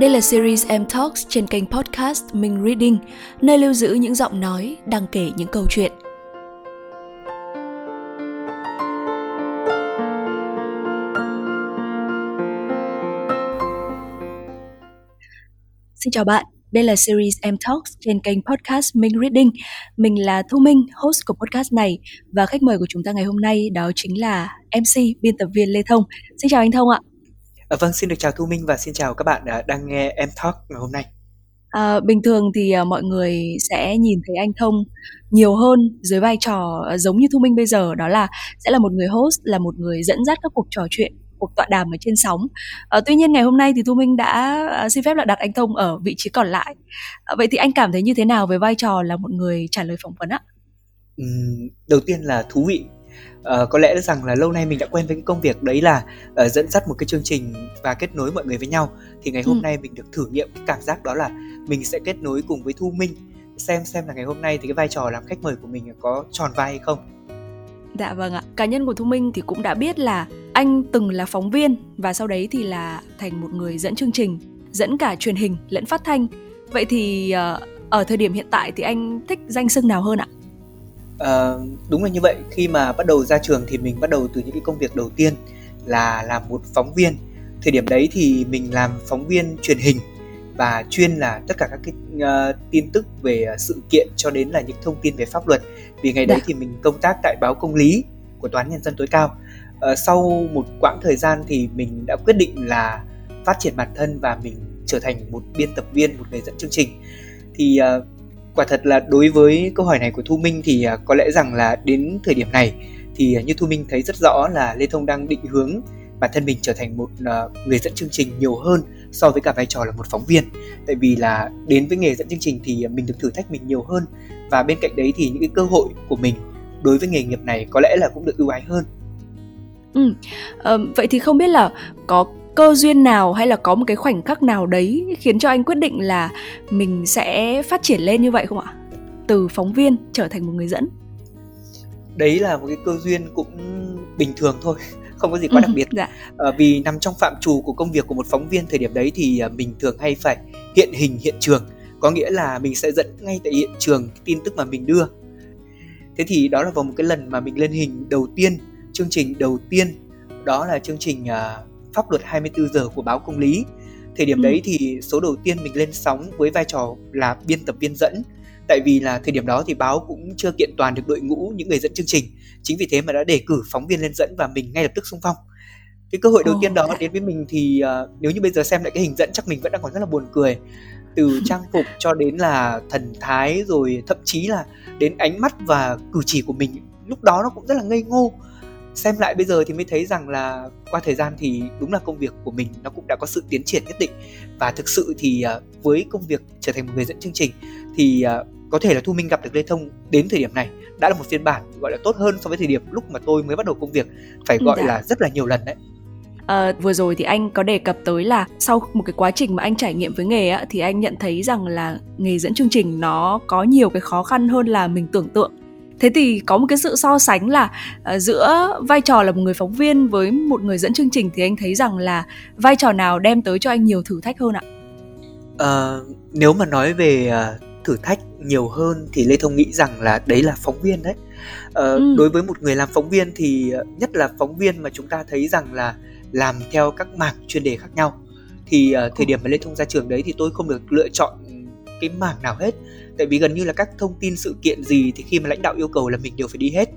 Đây là series Em Talks trên kênh podcast Minh Reading, nơi lưu giữ những giọng nói đang kể những câu chuyện. Xin chào bạn, đây là series Em Talks trên kênh podcast Minh Reading. Mình là Thu Minh, host của podcast này và khách mời của chúng ta ngày hôm nay đó chính là MC biên tập viên Lê Thông. Xin chào anh Thông ạ. À, vâng, xin được chào Thu Minh và xin chào các bạn à, đang nghe em Talk ngày hôm nay. À, bình thường thì à, mọi người sẽ nhìn thấy anh Thông nhiều hơn dưới vai trò à, giống như Thu Minh bây giờ đó là sẽ là một người host, là một người dẫn dắt các cuộc trò chuyện cuộc tọa đàm ở trên sóng. À, tuy nhiên ngày hôm nay thì Thu Minh đã à, xin phép là đặt anh Thông ở vị trí còn lại. À, vậy thì anh cảm thấy như thế nào với vai trò là một người trả lời phỏng vấn ạ? Uhm, đầu tiên là thú vị uh, có lẽ rằng là lâu nay mình đã quen với cái công việc đấy là uh, dẫn dắt một cái chương trình và kết nối mọi người với nhau thì ngày hôm ừ. nay mình được thử nghiệm cái cảm giác đó là mình sẽ kết nối cùng với thu minh xem xem là ngày hôm nay thì cái vai trò làm khách mời của mình có tròn vai hay không Dạ vâng ạ. Cá nhân của Thu Minh thì cũng đã biết là anh từng là phóng viên và sau đấy thì là thành một người dẫn chương trình, dẫn cả truyền hình lẫn phát thanh. Vậy thì uh, ở thời điểm hiện tại thì anh thích danh xưng nào hơn ạ? Uh, đúng là như vậy. Khi mà bắt đầu ra trường thì mình bắt đầu từ những cái công việc đầu tiên là làm một phóng viên. Thời điểm đấy thì mình làm phóng viên truyền hình và chuyên là tất cả các cái uh, tin tức về uh, sự kiện cho đến là những thông tin về pháp luật. Vì ngày đấy dạ. thì mình công tác tại báo công lý của toán nhân dân tối cao. Uh, sau một quãng thời gian thì mình đã quyết định là phát triển bản thân và mình trở thành một biên tập viên một người dẫn chương trình. Thì uh, quả thật là đối với câu hỏi này của thu minh thì à, có lẽ rằng là đến thời điểm này thì à, như thu minh thấy rất rõ là lê thông đang định hướng bản thân mình trở thành một à, người dẫn chương trình nhiều hơn so với cả vai trò là một phóng viên. Tại vì là đến với nghề dẫn chương trình thì mình được thử thách mình nhiều hơn và bên cạnh đấy thì những cái cơ hội của mình đối với nghề nghiệp này có lẽ là cũng được ưu ái hơn. Ừ. À, vậy thì không biết là có cơ duyên nào hay là có một cái khoảnh khắc nào đấy khiến cho anh quyết định là mình sẽ phát triển lên như vậy không ạ? Từ phóng viên trở thành một người dẫn. Đấy là một cái cơ duyên cũng bình thường thôi, không có gì quá đặc biệt. dạ. à, vì nằm trong phạm trù của công việc của một phóng viên thời điểm đấy thì à, mình thường hay phải hiện hình hiện trường, có nghĩa là mình sẽ dẫn ngay tại hiện trường tin tức mà mình đưa. Thế thì đó là vào một cái lần mà mình lên hình đầu tiên, chương trình đầu tiên đó là chương trình uh, pháp luật 24 giờ của báo Công lý. Thời điểm ừ. đấy thì số đầu tiên mình lên sóng với vai trò là biên tập viên dẫn. Tại vì là thời điểm đó thì báo cũng chưa kiện toàn được đội ngũ những người dẫn chương trình. Chính vì thế mà đã đề cử phóng viên lên dẫn và mình ngay lập tức xung phong. Cái cơ hội đầu oh. tiên đó đến với mình thì uh, nếu như bây giờ xem lại cái hình dẫn chắc mình vẫn đang còn rất là buồn cười từ trang phục cho đến là thần thái rồi thậm chí là đến ánh mắt và cử chỉ của mình lúc đó nó cũng rất là ngây ngô xem lại bây giờ thì mới thấy rằng là qua thời gian thì đúng là công việc của mình nó cũng đã có sự tiến triển nhất định. Và thực sự thì uh, với công việc trở thành một người dẫn chương trình thì uh, có thể là thu minh gặp được lê thông đến thời điểm này đã là một phiên bản gọi là tốt hơn so với thời điểm lúc mà tôi mới bắt đầu công việc phải gọi dạ. là rất là nhiều lần đấy. À, vừa rồi thì anh có đề cập tới là sau một cái quá trình mà anh trải nghiệm với nghề á, thì anh nhận thấy rằng là nghề dẫn chương trình nó có nhiều cái khó khăn hơn là mình tưởng tượng thế thì có một cái sự so sánh là uh, giữa vai trò là một người phóng viên với một người dẫn chương trình thì anh thấy rằng là vai trò nào đem tới cho anh nhiều thử thách hơn ạ? Uh, nếu mà nói về uh, thử thách nhiều hơn thì lê thông nghĩ rằng là đấy là phóng viên đấy. Uh, ừ. đối với một người làm phóng viên thì nhất là phóng viên mà chúng ta thấy rằng là làm theo các mảng chuyên đề khác nhau. Thì uh, thời điểm mà lê thông ra trường đấy thì tôi không được lựa chọn cái mảng nào hết. Tại vì gần như là các thông tin sự kiện gì thì khi mà lãnh đạo yêu cầu là mình đều phải đi hết.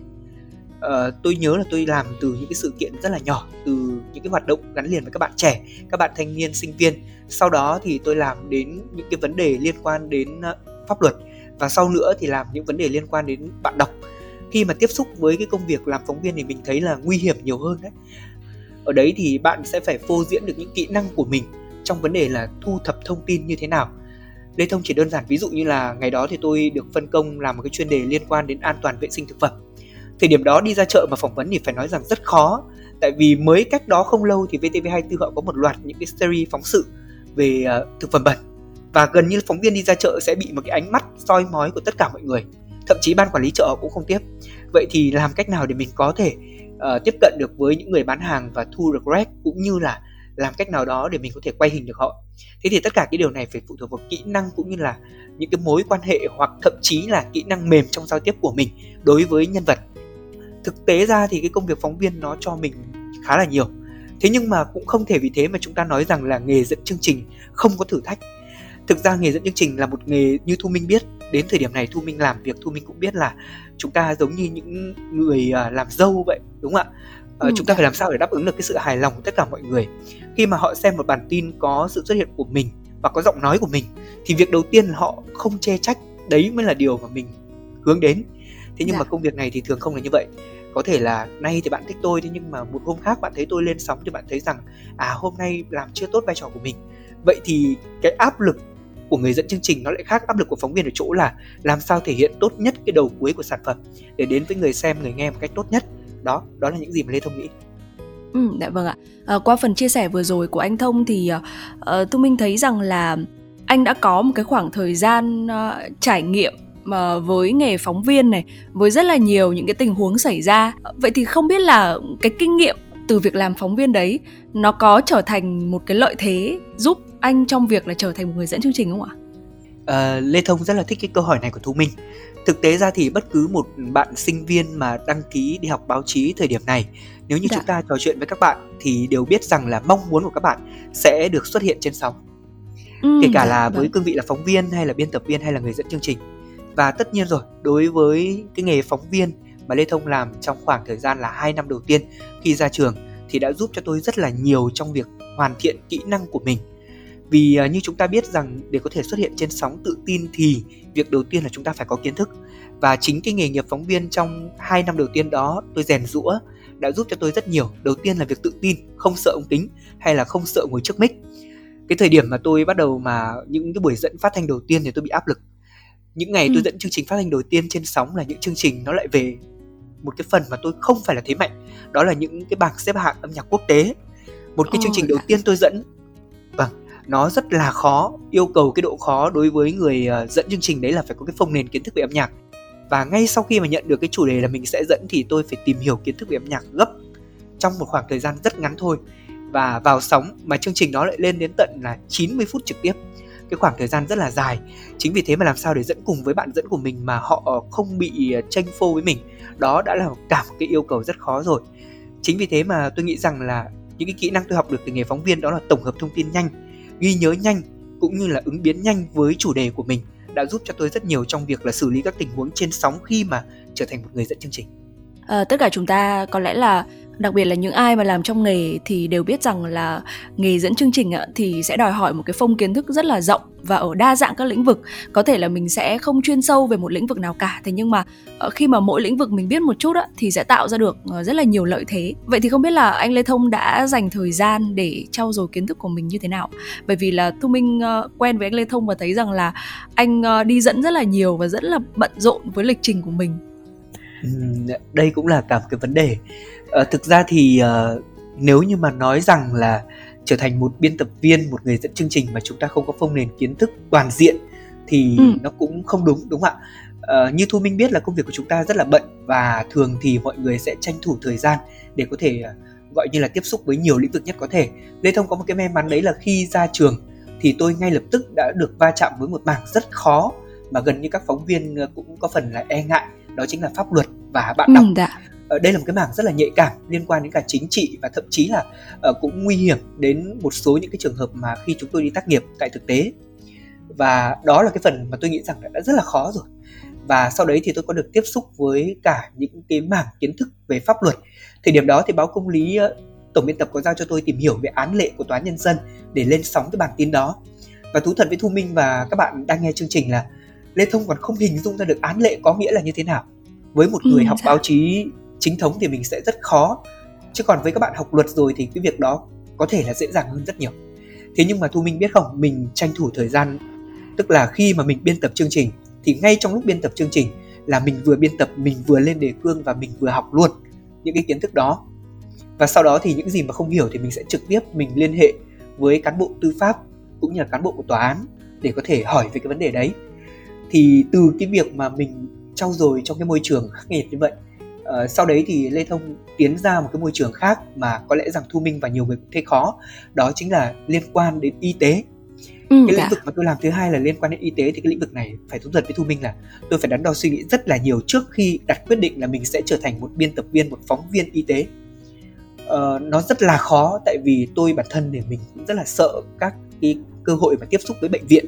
Uh, tôi nhớ là tôi làm từ những cái sự kiện rất là nhỏ từ những cái hoạt động gắn liền với các bạn trẻ các bạn thanh niên sinh viên. Sau đó thì tôi làm đến những cái vấn đề liên quan đến uh, pháp luật. Và sau nữa thì làm những vấn đề liên quan đến bạn đọc. Khi mà tiếp xúc với cái công việc làm phóng viên thì mình thấy là nguy hiểm nhiều hơn đấy. Ở đấy thì bạn sẽ phải phô diễn được những kỹ năng của mình trong vấn đề là thu thập thông tin như thế nào. Lê Thông chỉ đơn giản ví dụ như là ngày đó thì tôi được phân công làm một cái chuyên đề liên quan đến an toàn vệ sinh thực phẩm. Thời điểm đó đi ra chợ mà phỏng vấn thì phải nói rằng rất khó tại vì mới cách đó không lâu thì VTV24 họ có một loạt những cái series phóng sự về ờ, thực phẩm bẩn. Và gần như phóng viên đi ra chợ sẽ bị một cái ánh mắt soi mói của tất cả mọi người. Thậm chí ban quản lý chợ cũng không tiếp. Vậy thì làm cách nào để mình có thể uh, tiếp cận được với những người bán hàng và thu được rec cũng như là làm cách nào đó để mình có thể quay hình được họ. Thế thì tất cả cái điều này phải phụ thuộc vào kỹ năng cũng như là những cái mối quan hệ hoặc thậm chí là kỹ năng mềm trong giao tiếp của mình đối với nhân vật. Thực tế ra thì cái công việc phóng viên nó cho mình khá là nhiều. Thế nhưng mà cũng không thể vì thế mà chúng ta nói rằng là nghề dẫn chương trình không có thử thách. Thực ra nghề dẫn chương trình là một nghề như thu minh biết. Đến thời điểm này thu minh làm việc thu minh cũng biết là chúng ta giống như những người à, làm dâu vậy đúng không ạ? Ờ, ừ, chúng ta phải làm sao để đáp ứng được cái sự hài lòng của tất cả mọi người khi mà họ xem một bản tin có sự xuất hiện của mình và có giọng nói của mình thì việc đầu tiên là họ không chê trách đấy mới là điều mà mình hướng đến. Thế nhưng dạ. mà công việc này thì thường không là như vậy. Có thể là nay thì bạn thích tôi thế nhưng mà một hôm khác bạn thấy tôi lên sóng thì bạn thấy rằng à hôm nay làm chưa tốt vai trò của mình. Vậy thì cái áp lực của người dẫn chương trình nó lại khác. Áp lực của phóng viên ở chỗ là làm sao thể hiện tốt nhất cái đầu cuối của sản phẩm để đến với người xem người nghe một cách tốt nhất. Đó đó là những gì mà lê thông nghĩ Ừ, dạ vâng ạ. À, qua phần chia sẻ vừa rồi của anh Thông thì uh, Thu Minh thấy rằng là anh đã có một cái khoảng thời gian uh, trải nghiệm mà với nghề phóng viên này với rất là nhiều những cái tình huống xảy ra vậy thì không biết là cái kinh nghiệm từ việc làm phóng viên đấy nó có trở thành một cái lợi thế giúp anh trong việc là trở thành một người dẫn chương trình không ạ? À, Lê Thông rất là thích cái câu hỏi này của Thu Minh. Thực tế ra thì bất cứ một bạn sinh viên mà đăng ký đi học báo chí thời điểm này, nếu như dạ. chúng ta trò chuyện với các bạn thì đều biết rằng là mong muốn của các bạn sẽ được xuất hiện trên sóng. Ừ, kể cả dạ, là với vâng. cương vị là phóng viên hay là biên tập viên hay là người dẫn chương trình. Và tất nhiên rồi, đối với cái nghề phóng viên mà Lê Thông làm trong khoảng thời gian là 2 năm đầu tiên khi ra trường thì đã giúp cho tôi rất là nhiều trong việc hoàn thiện kỹ năng của mình vì uh, như chúng ta biết rằng để có thể xuất hiện trên sóng tự tin thì việc đầu tiên là chúng ta phải có kiến thức. Và chính cái nghề nghiệp phóng viên trong 2 năm đầu tiên đó tôi rèn rũa đã giúp cho tôi rất nhiều. Đầu tiên là việc tự tin không sợ ống kính hay là không sợ ngồi trước mic. Cái thời điểm mà tôi bắt đầu mà những cái buổi dẫn phát thanh đầu tiên thì tôi bị áp lực. Những ngày ừ. tôi dẫn chương trình phát thanh đầu tiên trên sóng là những chương trình nó lại về một cái phần mà tôi không phải là thế mạnh. Đó là những cái bảng xếp hạng âm nhạc quốc tế. Một cái oh, chương trình đầu tiên tôi dẫn nó rất là khó, yêu cầu cái độ khó đối với người ờ, dẫn chương trình đấy là phải có cái phông nền kiến thức về âm nhạc. Và ngay sau khi mà nhận được cái chủ đề là mình sẽ dẫn thì tôi phải tìm hiểu kiến thức về âm nhạc gấp trong một khoảng thời gian rất ngắn thôi. Và vào sóng mà chương trình đó lại lên đến tận là 90 phút trực tiếp. Cái khoảng thời gian rất là dài. Chính vì thế mà làm sao để dẫn cùng với bạn dẫn của mình mà họ không bị ờ, tranh phô với mình, đó đã là cả một cái yêu cầu rất khó rồi. Chính vì thế mà tôi nghĩ rằng là những cái kỹ năng tôi học được từ nghề phóng viên đó là tổng hợp thông tin nhanh ghi nhớ nhanh cũng như là ứng biến nhanh với chủ đề của mình đã giúp cho tôi rất nhiều trong việc là xử lý các tình huống trên sóng khi mà trở thành một người dẫn chương trình. À, tất cả chúng ta có lẽ là đặc biệt là những ai mà làm trong nghề thì đều biết rằng là nghề dẫn chương trình thì sẽ đòi hỏi một cái phong kiến thức rất là rộng và ở đa dạng các lĩnh vực. Có thể là mình sẽ không chuyên sâu về một lĩnh vực nào cả thế nhưng mà ờ, khi mà mỗi lĩnh vực mình biết một chút á, thì sẽ tạo ra được ờ, rất là nhiều lợi thế. Vậy thì không biết là anh lê thông đã dành thời gian để trau dồi kiến thức của mình như thế nào? Bởi vì là thu minh ờ, quen với anh lê thông và thấy rằng là anh đi dẫn rất là nhiều và rất là bận rộn với lịch trình của mình. Đây cũng là cả một cái vấn đề uh, thực ra thì uh, nếu như mà nói rằng là trở thành một biên tập viên một người dẫn chương trình mà chúng ta không có phong nền kiến thức toàn diện thì ừ. nó cũng không đúng đúng không ạ uh, như thu minh biết là công việc của chúng ta rất là bận và thường thì mọi người sẽ tranh thủ thời gian để có thể gọi như là tiếp xúc với nhiều lĩnh vực nhất có thể lê thông có một cái may mắn đấy là khi ra trường thì tôi ngay lập tức đã được va chạm với một mảng rất khó mà gần như các phóng viên cũng có phần là e ngại đó chính là pháp luật và bạn đọc ừ. Ờ, đây là một cái mảng rất là nhạy cảm liên quan đến cả chính trị và thậm chí là uh, cũng nguy hiểm đến một số những cái trường hợp mà khi chúng tôi đi tác nghiệp tại thực tế. Và đó là cái phần mà tôi nghĩ rằng đã rất là khó rồi. Và sau đấy thì tôi có được tiếp xúc với cả những cái mảng kiến thức về pháp luật. Thời điểm đó thì báo công lý uh, tổng biên tập có giao cho tôi tìm hiểu về án lệ của tòa án nhân dân để lên sóng cái bản tin đó. Và thú thật với thu minh và các bạn đang nghe chương trình là lê thông còn không hình dung ra được án lệ có nghĩa là như thế nào. Với một người ừ, học dạ. báo chí chính thống thì mình sẽ rất khó. Chứ còn với các bạn học luật rồi thì cái việc đó có thể là dễ dàng hơn rất nhiều. Thế nhưng mà thu minh biết không, mình tranh thủ thời gian, tức là khi mà mình biên tập chương trình, thì ngay trong lúc biên tập chương trình là mình vừa biên tập, mình vừa lên đề cương và mình vừa học luôn những cái kiến thức đó. Và sau đó thì những gì mà không hiểu thì mình sẽ trực tiếp mình liên hệ với cán bộ tư pháp cũng như là cán bộ của tòa án để có thể hỏi về cái vấn đề đấy. Thì từ cái việc mà mình trau dồi trong cái môi trường khắc nghiệt như vậy uh, sau đấy thì lê thông tiến ra một cái môi trường khác mà có lẽ rằng thu minh và nhiều người cũng thấy khó đó chính là liên quan đến y tế. Ừ, cái lĩnh dạ. vực mà tôi làm thứ hai là liên quan đến y tế thì cái lĩnh vực này phải thú thật với thu minh là tôi phải đắn đo suy nghĩ rất là nhiều trước khi đặt quyết định là mình sẽ trở thành một biên tập viên một phóng viên y tế. Uh, nó rất là khó tại vì tôi bản thân thì mình cũng rất là sợ các cái cơ hội mà tiếp xúc với bệnh viện.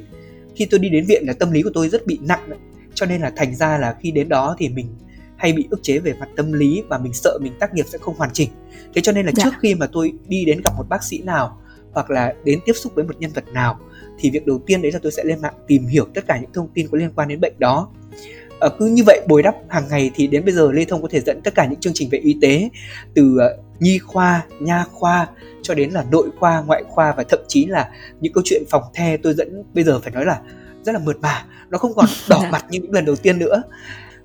Khi tôi đi đến viện là tâm lý của tôi rất bị nặng cho nên là thành ra là khi đến đó thì mình hay bị ức chế về mặt tâm lý và mình sợ mình tác nghiệp sẽ không hoàn chỉnh thế cho nên là dạ. trước khi mà tôi đi đến gặp một bác sĩ nào hoặc là đến tiếp xúc với một nhân vật nào thì việc đầu tiên đấy là tôi sẽ lên mạng tìm hiểu tất cả những thông tin có liên quan đến bệnh đó à, cứ như vậy bồi đắp hàng ngày thì đến bây giờ lê thông có thể dẫn tất cả những chương trình về y tế từ uh, nhi khoa nha khoa cho đến là nội khoa ngoại khoa và thậm chí là những câu chuyện phòng the tôi dẫn bây giờ phải nói là rất là mượt mà nó không còn đỏ dạ. mặt như những lần đầu tiên nữa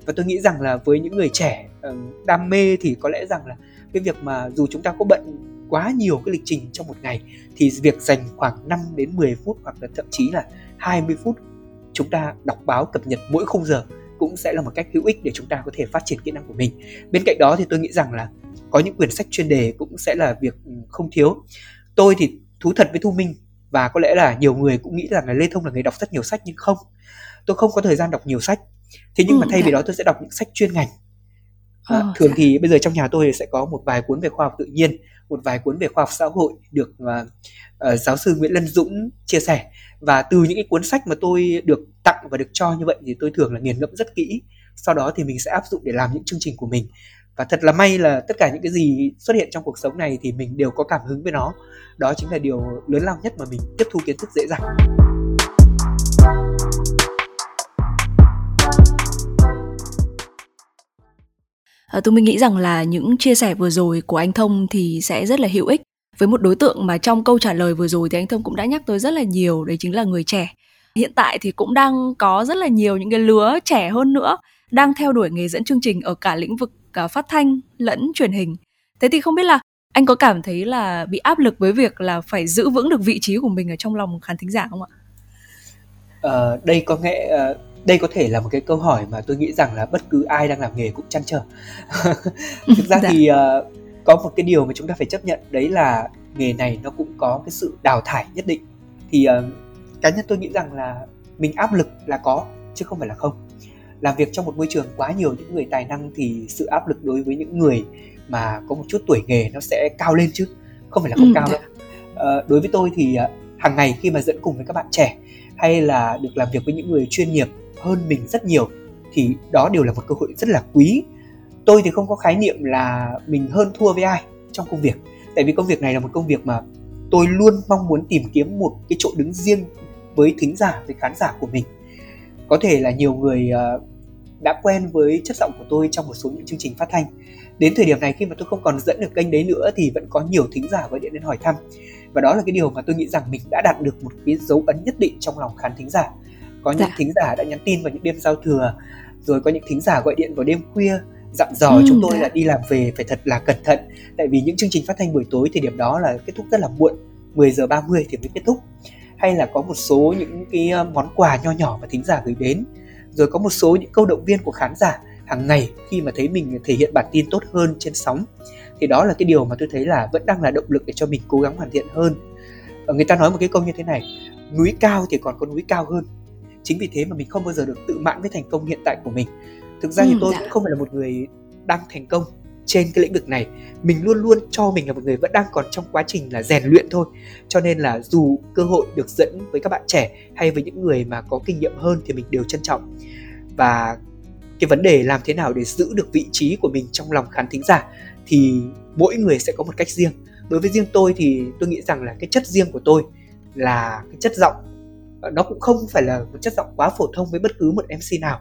và tôi nghĩ rằng là với những người trẻ ờ, đam mê thì có lẽ rằng là cái việc mà dù chúng ta có bận quá nhiều cái lịch trình trong một ngày, thì việc dành khoảng 5 đến 10 phút hoặc là thậm chí là 20 phút chúng ta đọc báo cập nhật mỗi khung giờ cũng sẽ là một cách hữu ích để chúng ta có thể phát triển kỹ năng của mình. Bên cạnh đó thì tôi nghĩ rằng là có những quyển sách chuyên đề cũng sẽ là việc ừ, không thiếu. Tôi thì thú thật với Thu Minh và có lẽ là nhiều người cũng nghĩ rằng là Lê Thông là người đọc rất nhiều sách nhưng không. Tôi không có thời gian đọc nhiều sách. Thế nhưng ừ, mà thay vì dạ. đó tôi sẽ đọc những sách chuyên ngành. À, oh, thường dạ. thì bây giờ trong nhà tôi sẽ có một vài cuốn về khoa học tự nhiên một vài cuốn về khoa học xã hội được uh, uh, giáo sư Nguyễn Lân Dũng chia sẻ và từ những cái cuốn sách mà tôi được tặng và được cho như vậy thì tôi thường là nghiền ngẫm rất kỹ sau đó thì mình sẽ áp dụng để làm những chương trình của mình và thật là may là tất cả những cái gì xuất hiện trong cuộc sống này thì mình đều có cảm hứng với nó đó chính là điều lớn lao nhất mà mình tiếp thu kiến thức dễ dàng Ờ, à, tôi mình nghĩ rằng là những chia sẻ vừa rồi của anh Thông thì sẽ rất là hữu ích với một đối tượng mà trong câu trả lời vừa rồi thì anh Thông cũng đã nhắc tới rất là nhiều đấy chính là người trẻ. Hiện tại thì cũng đang có rất là nhiều những cái lứa trẻ hơn nữa đang theo đuổi nghề dẫn chương trình ở cả lĩnh vực cả phát thanh lẫn truyền hình. Thế thì không biết là anh có cảm thấy là bị áp lực với việc là phải giữ vững được vị trí của mình ở trong lòng khán thính giả không ạ? À, đây có nghĩa uh, đây có thể là một cái câu hỏi mà tôi nghĩ rằng là bất cứ ai đang làm nghề cũng chăn trở thực ra dạ. thì uh, có một cái điều mà chúng ta phải chấp nhận đấy là nghề này nó cũng có cái sự đào thải nhất định thì uh, cá nhân tôi nghĩ rằng là mình áp lực là có chứ không phải là không làm việc trong một môi trường quá nhiều những người tài năng thì sự áp lực đối với những người mà có một chút tuổi nghề nó sẽ cao lên chứ không phải là không ừ, cao dạ. đâu uh, đối với tôi thì hàng ngày khi mà dẫn cùng với các bạn trẻ hay là được làm việc với những người chuyên nghiệp hơn mình rất nhiều, thì đó đều là một cơ hội rất là quý. Tôi thì không có khái niệm là mình hơn thua với ai trong công việc, tại vì công việc này là một công việc mà tôi luôn mong muốn tìm kiếm một cái chỗ đứng riêng với thính giả, với khán giả của mình. Có thể là nhiều người ờ, đã quen với chất giọng của tôi trong một số những chương trình phát thanh. Đến thời điểm này khi mà tôi không còn dẫn được kênh đấy nữa thì vẫn có nhiều thính giả gọi điện đến hỏi thăm. Và đó là cái điều mà tôi nghĩ rằng mình đã đạt được một cái dấu ấn nhất định trong lòng khán thính giả có những dạ. thính giả đã nhắn tin vào những đêm giao thừa rồi có những thính giả gọi điện vào đêm khuya dặn dò ừ, chúng tôi dạ. là đi làm về phải thật là cẩn thận. Tại vì những chương trình phát thanh buổi tối thì điểm đó là kết thúc rất là muộn 10 giờ 30 thì mới kết thúc. Hay là có một số những cái món quà nho nhỏ mà thính giả gửi đến. Rồi có một số những câu động viên của khán giả hàng ngày khi mà thấy mình thể hiện bản tin tốt hơn trên sóng. Thì đó là cái điều mà tôi thấy là vẫn đang là động lực để cho mình cố gắng hoàn thiện hơn. Ờ, người ta nói một cái câu như thế này núi cao thì còn có núi cao hơn chính vì thế mà mình không bao giờ được tự mãn với thành công hiện tại của mình. Thực ra ừ, thì tôi dạ. cũng không phải là một người đang thành công trên cái lĩnh vực này. Mình luôn luôn cho mình là một người vẫn đang còn trong quá trình là rèn luyện thôi. Cho nên là dù cơ hội được dẫn với các bạn trẻ hay với những người mà có kinh nghiệm hơn thì mình đều trân trọng. Và cái vấn đề làm thế nào để giữ được vị trí của mình trong lòng khán thính giả thì mỗi người sẽ có một cách riêng. Đối với riêng tôi thì tôi nghĩ rằng là cái chất riêng của tôi là cái chất giọng nó cũng không phải là một chất giọng quá phổ thông với bất cứ một MC nào.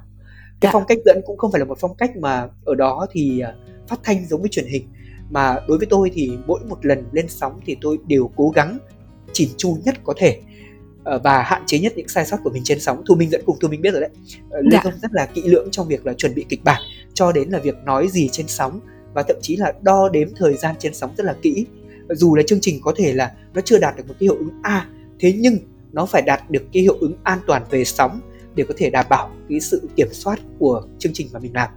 Cái dạ. phong cách dẫn cũng không phải là một phong cách mà ở đó thì à, phát thanh giống với truyền hình. Mà đối với tôi thì mỗi một lần lên sóng thì tôi đều cố gắng chỉn chu nhất có thể. Ờ, và hạn chế nhất những sai sót của mình trên sóng. Thu minh dẫn cùng thu minh biết rồi đấy. Ờ, lê dạ. thông rất là kỹ lưỡng trong việc là chuẩn bị kịch bản cho đến là việc nói gì trên sóng và thậm chí là đo đếm thời gian trên sóng rất là kỹ. Dù là chương trình có thể là nó chưa đạt được một cái hiệu ứng a thế nhưng nó phải đạt được cái hiệu ứng an toàn về sóng để có thể đảm bảo cái sự kiểm soát của chương trình mà mình làm.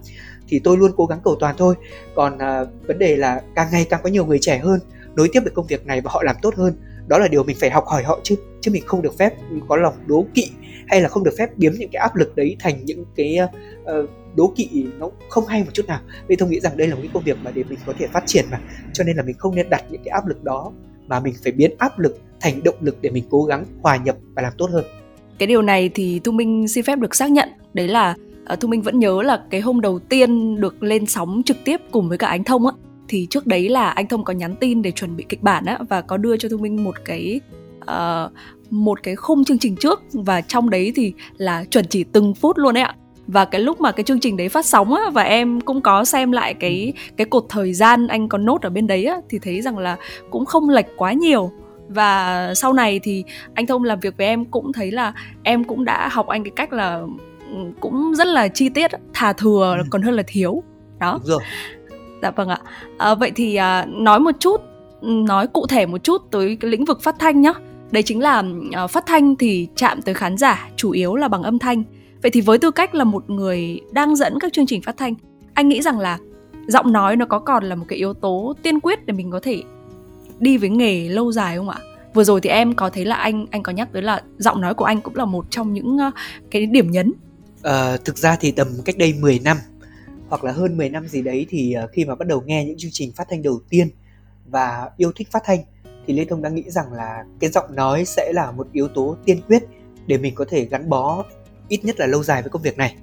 Thì tôi luôn cố gắng cầu toàn thôi. Còn à, vấn đề là càng ngày càng có nhiều người trẻ hơn nối tiếp được công việc này và họ làm tốt hơn. Đó là điều mình phải học hỏi họ chứ chứ mình không được phép có lòng đố kỵ hay là không được phép biến những cái áp lực đấy thành những cái uh, đố kỵ nó không hay một chút nào. Vì tôi nghĩ rằng đây là một cái công việc mà để mình có thể phát triển mà. Cho nên là mình không nên đặt những cái áp lực đó mà mình phải biến áp lực thành động lực để mình cố gắng hòa nhập và làm tốt hơn. Cái điều này thì thu minh xin phép được xác nhận. Đấy là à, thu minh vẫn nhớ là cái hôm đầu tiên được lên sóng trực tiếp cùng với cả anh thông á. Thì trước đấy là anh thông có nhắn tin để chuẩn bị kịch bản á và có đưa cho thu minh một cái uh, một cái khung chương trình trước và trong đấy thì là chuẩn chỉ từng phút luôn đấy ạ. Và cái lúc mà cái chương trình đấy phát sóng á và em cũng có xem lại cái cái cột thời gian anh có nốt ở bên đấy á thì thấy rằng là cũng không lệch quá nhiều và sau này thì anh thông làm việc với em cũng thấy là em cũng đã học anh cái cách là ừ, cũng rất là chi tiết thà thừa ừ. còn hơn là thiếu. Đó. Đúng rồi. dạ vâng ạ. À, vậy thì à, nói một chút nói cụ thể một chút tới cái lĩnh vực phát thanh nhá. Đấy chính là uh, phát thanh thì chạm tới khán giả chủ yếu là bằng âm thanh. Vậy thì với tư cách là một người đang dẫn các chương trình phát thanh anh nghĩ rằng là giọng nói nó có còn là một cái yếu tố tiên quyết để mình có thể đi với nghề lâu dài không ạ? Vừa rồi thì em có thấy là anh anh có nhắc tới là giọng nói của anh cũng là một trong những uh, cái điểm nhấn. À, thực ra thì tầm cách đây 10 năm hoặc là hơn 10 năm gì đấy thì uh, khi mà bắt đầu nghe những chương trình phát thanh đầu tiên và yêu thích phát thanh thì Lê Thông đã nghĩ rằng là cái giọng nói sẽ là một yếu tố tiên quyết để mình có thể gắn bó ít nhất là lâu dài với công việc này.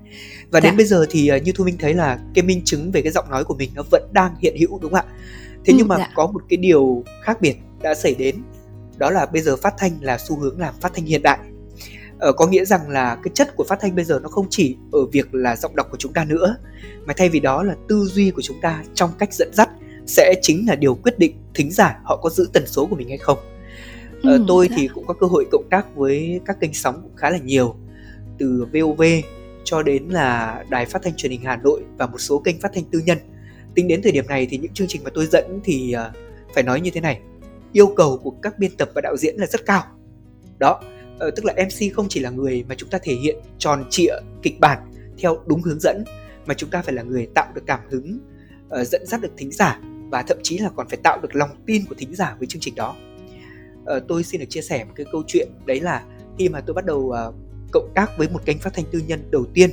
Và đến dạ. bây giờ thì như thu minh thấy là cái minh chứng về cái giọng nói của mình nó vẫn đang hiện hữu đúng không ạ thế ừ, nhưng mà dạ. có một cái điều khác biệt đã xảy đến đó là bây giờ phát thanh là xu hướng làm phát thanh hiện đại ờ, có nghĩa rằng là cái chất của phát thanh bây giờ nó không chỉ ở việc là giọng đọc của chúng ta nữa mà thay vì đó là tư duy của chúng ta trong cách dẫn dắt sẽ chính là điều quyết định thính giả họ có giữ tần số của mình hay không ờ, ừ, tôi dạ. thì cũng có cơ hội cộng tác với các kênh sóng cũng khá là nhiều từ VOV cho đến là đài phát thanh truyền hình Hà Nội và một số kênh phát thanh tư nhân tính đến thời điểm này thì những chương trình mà tôi dẫn thì uh, phải nói như thế này. Yêu cầu của các biên tập và đạo diễn là rất cao. Đó uh, tức là mc không chỉ là người mà chúng ta thể hiện tròn trịa kịch bản theo đúng hướng dẫn mà chúng ta phải là người tạo được cảm hứng uh, dẫn dắt được thính giả và thậm chí là còn phải tạo được lòng tin của thính giả với chương trình đó. Uh, tôi xin được chia sẻ một cái câu chuyện đấy là khi mà tôi bắt đầu uh, cộng tác với một kênh phát thanh tư nhân đầu tiên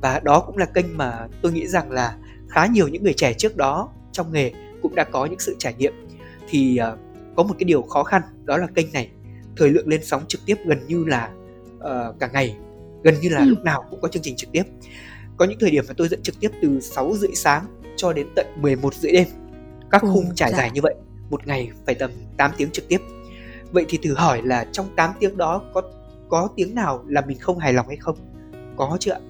và đó cũng là kênh mà tôi nghĩ rằng là khá nhiều những người trẻ trước đó trong nghề cũng đã có những sự trải nghiệm. Thì uh, có một cái điều khó khăn đó là kênh này thời lượng lên sóng trực tiếp gần như là uh, cả ngày gần như là ừ. lúc nào cũng có chương trình trực tiếp. Có những thời điểm mà tôi dẫn trực tiếp từ 6 rưỡi sáng cho đến tận 11 rưỡi đêm. Các khung ừ, trải dạ. dài như vậy một ngày phải tầm 8 tiếng trực tiếp. Vậy thì thử hỏi là trong 8 tiếng đó có có tiếng nào là mình không hài lòng hay không? Có chưa ạ?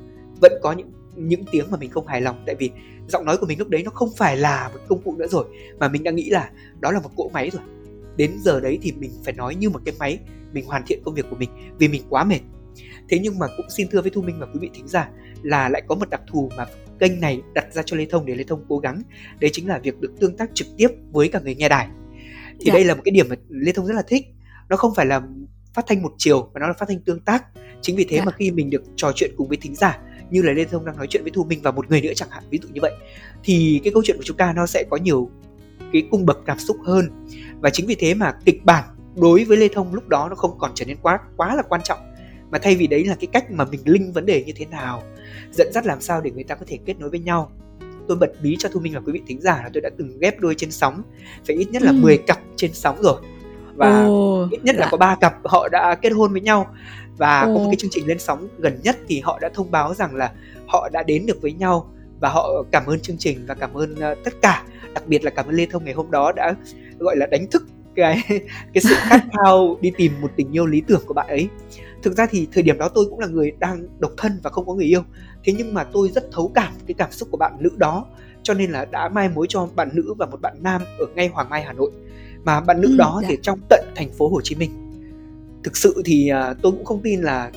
Vẫn có những những tiếng mà mình không hài lòng. Tại vì giọng nói của mình lúc đấy nó không phải là một công cụ nữa rồi mà mình đang nghĩ là đó là một cỗ máy rồi. Đến giờ đấy thì mình phải nói như một cái máy mình hoàn thiện công việc của mình vì mình quá mệt. Thế nhưng mà cũng xin thưa với thu minh và quý vị thính giả là lại có một đặc thù mà kênh này đặt ra cho lê thông để lê thông cố gắng. Đấy chính là việc được tương tác trực tiếp với cả người nghe đài. Thì dạ. đây là một cái điểm mà lê thông rất là thích. Nó không phải là phát thanh một chiều mà nó là phát thanh tương tác. Chính vì thế dạ. mà khi mình được trò chuyện cùng với thính giả như là Lê Thông đang nói chuyện với Thu Minh và một người nữa chẳng hạn ví dụ như vậy thì cái câu chuyện của chúng ta nó sẽ có nhiều cái cung bậc cảm xúc hơn. Và chính vì thế mà kịch bản đối với Lê Thông lúc đó nó không còn trở nên quá quá là quan trọng mà thay vì đấy là cái cách mà mình linh vấn đề như thế nào dẫn dắt làm sao để người ta có thể kết nối với nhau. Tôi bật bí cho thu minh và quý vị thính giả là tôi đã từng ghép đôi trên sóng phải ít nhất là ừ. 10 cặp trên sóng rồi. Và oh, ít nhất dạ. là có ba cặp họ đã kết hôn với nhau và oh. có một cái chương trình lên sóng gần nhất thì họ đã thông báo rằng là họ đã đến được với nhau và họ cảm ơn chương trình và cảm ơn uh, tất cả. Đặc biệt là cảm ơn lê thông ngày hôm đó đã gọi là đánh thức cái cái sự khát khao đi tìm một tình yêu lý tưởng của bạn ấy. Thực ra thì thời điểm đó tôi cũng là người đang độc thân và không có người yêu. Thế nhưng mà tôi rất thấu cảm cái cảm xúc của bạn nữ đó cho nên là đã mai mối cho bạn nữ và một bạn nam ở ngay Hoàng Mai Hà Nội. Mà bạn nữ ừ, đó dạ. thì trong tận thành phố Hồ Chí Minh thực sự thì uh, tôi cũng không tin là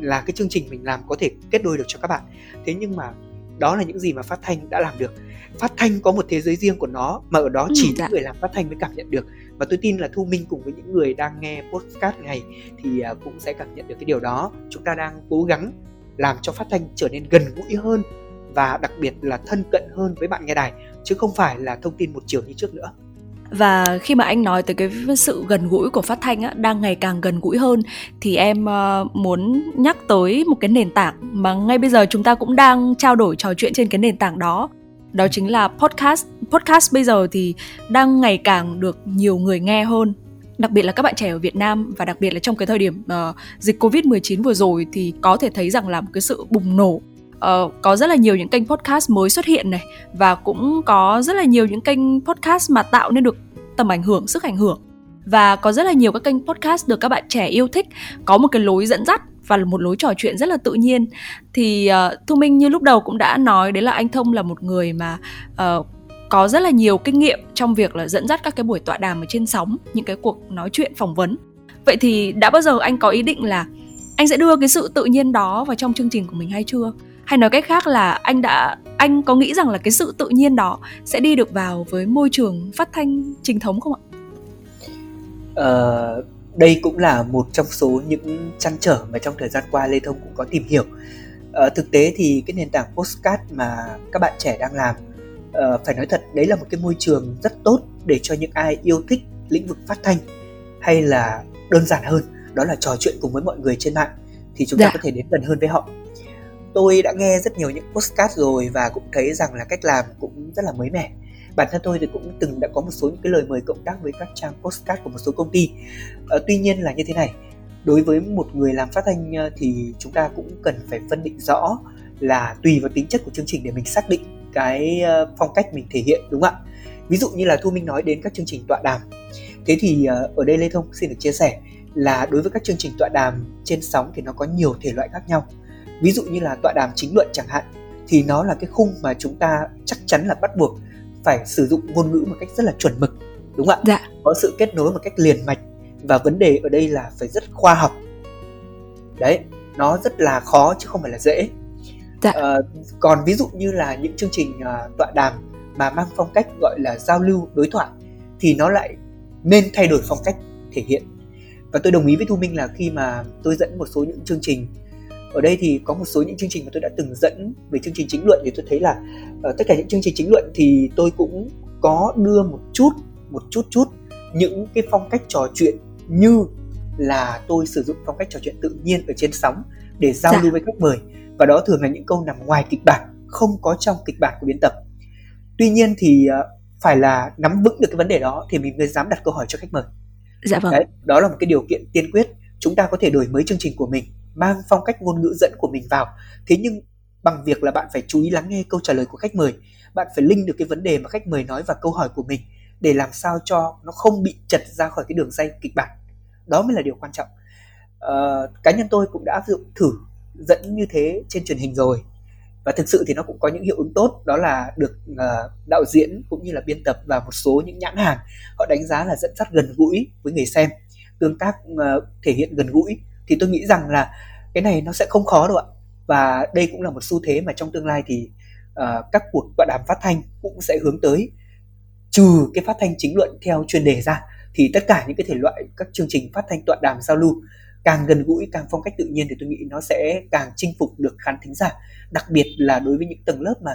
là cái chương trình mình làm có thể kết đôi được cho các bạn. Thế nhưng mà đó là những gì mà phát thanh đã làm được. Phát thanh có một thế giới riêng của nó mà ở đó ừ, chỉ ừ, dạ. những người làm phát thanh mới cảm nhận được. Và tôi tin là thu minh cùng với những người đang nghe podcast này thì uh, cũng sẽ cảm nhận được cái điều đó. Chúng ta đang cố gắng làm cho phát thanh trở nên gần gũi hơn và đặc biệt là thân cận hơn với bạn nghe đài chứ không phải là thông tin một chiều như trước nữa và khi mà anh nói tới cái sự gần gũi của phát thanh á, đang ngày càng gần gũi hơn thì em uh, muốn nhắc tới một cái nền tảng mà ngay bây giờ chúng ta cũng đang trao đổi trò chuyện trên cái nền tảng đó. Đó chính là podcast. Podcast bây giờ thì đang ngày càng được nhiều người nghe hơn đặc biệt là các bạn trẻ ở Việt Nam và đặc biệt là trong cái thời điểm uh, dịch Covid-19 vừa rồi thì có thể thấy rằng là một cái sự bùng nổ uh, có rất là nhiều những kênh podcast mới xuất hiện này và cũng có rất là nhiều những kênh podcast mà tạo nên được tầm ảnh hưởng sức ảnh hưởng. Và có rất là nhiều các kênh podcast được các bạn trẻ yêu thích có một cái lối dẫn dắt và một lối trò chuyện rất là tự nhiên. Thì uh, thu minh như lúc đầu cũng đã nói đấy là anh thông là một người mà uh, có rất là nhiều kinh nghiệm trong việc là dẫn dắt các cái buổi tọa đàm ở trên sóng những cái cuộc nói chuyện phỏng vấn. Vậy thì đã bao giờ anh có ý định là anh sẽ đưa cái sự tự nhiên đó vào trong chương trình của mình hay chưa? Hay nói cách khác là anh đã anh có nghĩ rằng là cái sự tự nhiên đó sẽ đi được vào với môi trường phát thanh chính thống không ạ? Ờ, đây cũng là một trong số những trăn trở mà trong thời gian qua Lê Thông cũng có tìm hiểu. Ờ, thực tế thì cái nền tảng postcard mà các bạn trẻ đang làm uh, phải nói thật đấy là một cái môi trường rất tốt để cho những ai yêu thích lĩnh vực phát thanh hay là đơn giản hơn đó là trò chuyện cùng với mọi người trên mạng thì chúng ta dạ. có thể đến gần hơn với họ tôi đã nghe rất nhiều những postcard rồi và cũng thấy rằng là cách làm cũng rất là mới mẻ. Bản thân tôi thì cũng từng đã có một số những cái lời mời cộng tác với các trang postcard của một số công ty. À, tuy nhiên là như thế này đối với một người làm phát thanh ờ, thì chúng ta cũng cần phải phân định rõ là tùy vào tính chất của chương trình để mình xác định cái ờ, phong cách mình thể hiện đúng không ạ? Ví dụ như là thu minh nói đến các chương trình tọa đàm. Thế thì ở đây lê thông xin được chia sẻ là đối với các chương trình tọa đàm trên sóng thì nó có nhiều thể loại khác nhau ví dụ như là tọa đàm chính luận chẳng hạn thì nó là cái khung mà chúng ta chắc chắn là bắt buộc phải sử dụng ngôn ngữ một cách rất là chuẩn mực đúng không ạ dạ. có sự kết nối một cách liền mạch và vấn đề ở đây là phải rất khoa học đấy nó rất là khó chứ không phải là dễ dạ. uh, còn ví dụ như là những chương trình uh, tọa đàm mà mang phong cách gọi là giao lưu đối thoại thì nó lại nên thay đổi phong cách thể hiện và tôi đồng ý với thu minh là khi mà tôi dẫn một số những chương trình ở đây thì có một số những chương trình mà tôi đã từng dẫn về chương trình chính luận thì tôi thấy là uh, tất cả những chương trình chính luận thì tôi cũng có đưa một chút một chút chút những cái phong cách trò chuyện như là tôi sử dụng phong cách trò chuyện tự nhiên ở trên sóng để giao dạ. lưu với khách mời. Và đó thường là những câu nằm ngoài kịch bản không có trong kịch bản của biên tập. Tuy nhiên thì uh, phải là nắm vững được cái vấn đề đó thì mình mới dám đặt câu hỏi cho khách mời. Dạ vâng. Đấy, đó là một cái điều kiện tiên quyết chúng ta có thể đổi mới chương trình của mình mang phong cách ngôn ngữ dẫn của mình vào. Thế nhưng bằng việc là bạn phải chú ý lắng nghe câu trả lời của khách mời bạn phải link được cái vấn đề mà khách mời nói và câu hỏi của mình để làm sao cho nó không bị chật ra khỏi cái đường dây kịch bản. Đó mới là điều quan trọng. À, cá nhân tôi cũng đã áp dụng thử dẫn như thế trên truyền hình rồi. Và thực sự thì nó cũng có những hiệu ứng tốt đó là được uh, đạo diễn cũng như là biên tập và một số những nhãn hàng họ đánh giá là dẫn dắt gần gũi với người xem tương tác uh, thể hiện gần gũi thì tôi nghĩ rằng là cái này nó sẽ không khó đâu ạ. Và đây cũng là một xu thế mà trong tương lai thì uh, các cuộc tọa đàm phát thanh cũng sẽ hướng tới. Trừ cái phát thanh chính luận theo chuyên đề ra thì tất cả những cái thể loại các chương trình phát thanh tọa đàm giao lưu càng gần gũi càng phong cách tự nhiên thì tôi nghĩ nó sẽ càng chinh phục được khán thính giả. Đặc biệt là đối với những tầng lớp mà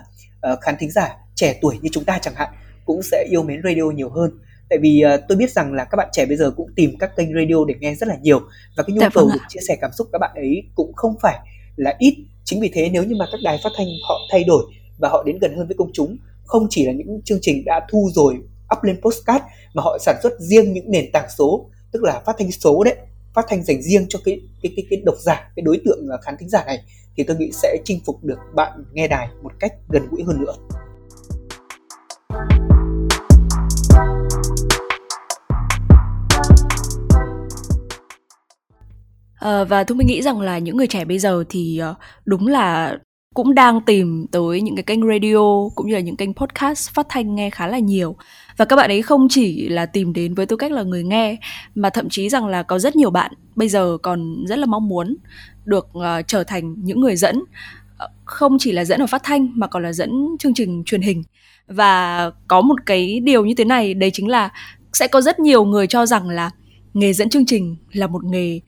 uh, khán thính giả trẻ tuổi như chúng ta chẳng hạn cũng sẽ yêu mến radio nhiều hơn tại vì uh, tôi biết rằng là các bạn trẻ bây giờ cũng tìm các kênh radio để nghe rất là nhiều và cái nhu dạ, cầu vâng được chia sẻ cảm xúc các bạn ấy cũng không phải là ít. Chính vì thế nếu như mà các đài phát thanh họ thay đổi và họ đến gần hơn với công chúng không chỉ là những chương trình đã thu rồi up lên postcard mà họ sản xuất riêng những nền tảng số tức là phát thanh số đấy phát thanh dành riêng cho cái cái cái, cái độc giả cái đối tượng à, khán thính giả này thì tôi nghĩ sẽ chinh phục được bạn nghe đài một cách gần gũi hơn nữa À, và tôi minh nghĩ rằng là những người trẻ bây giờ thì uh, đúng là cũng đang tìm tới những cái kênh radio cũng như là những kênh podcast phát thanh nghe khá là nhiều. Và các bạn ấy không chỉ là tìm đến với tư cách là người nghe mà thậm chí rằng là có rất nhiều bạn bây giờ còn rất là mong muốn được uh, trở thành những người dẫn. Không chỉ là dẫn ở phát thanh mà còn là dẫn chương trình truyền hình. Và có một cái điều như thế này đấy chính là sẽ có rất nhiều người cho rằng là nghề dẫn chương trình là một nghề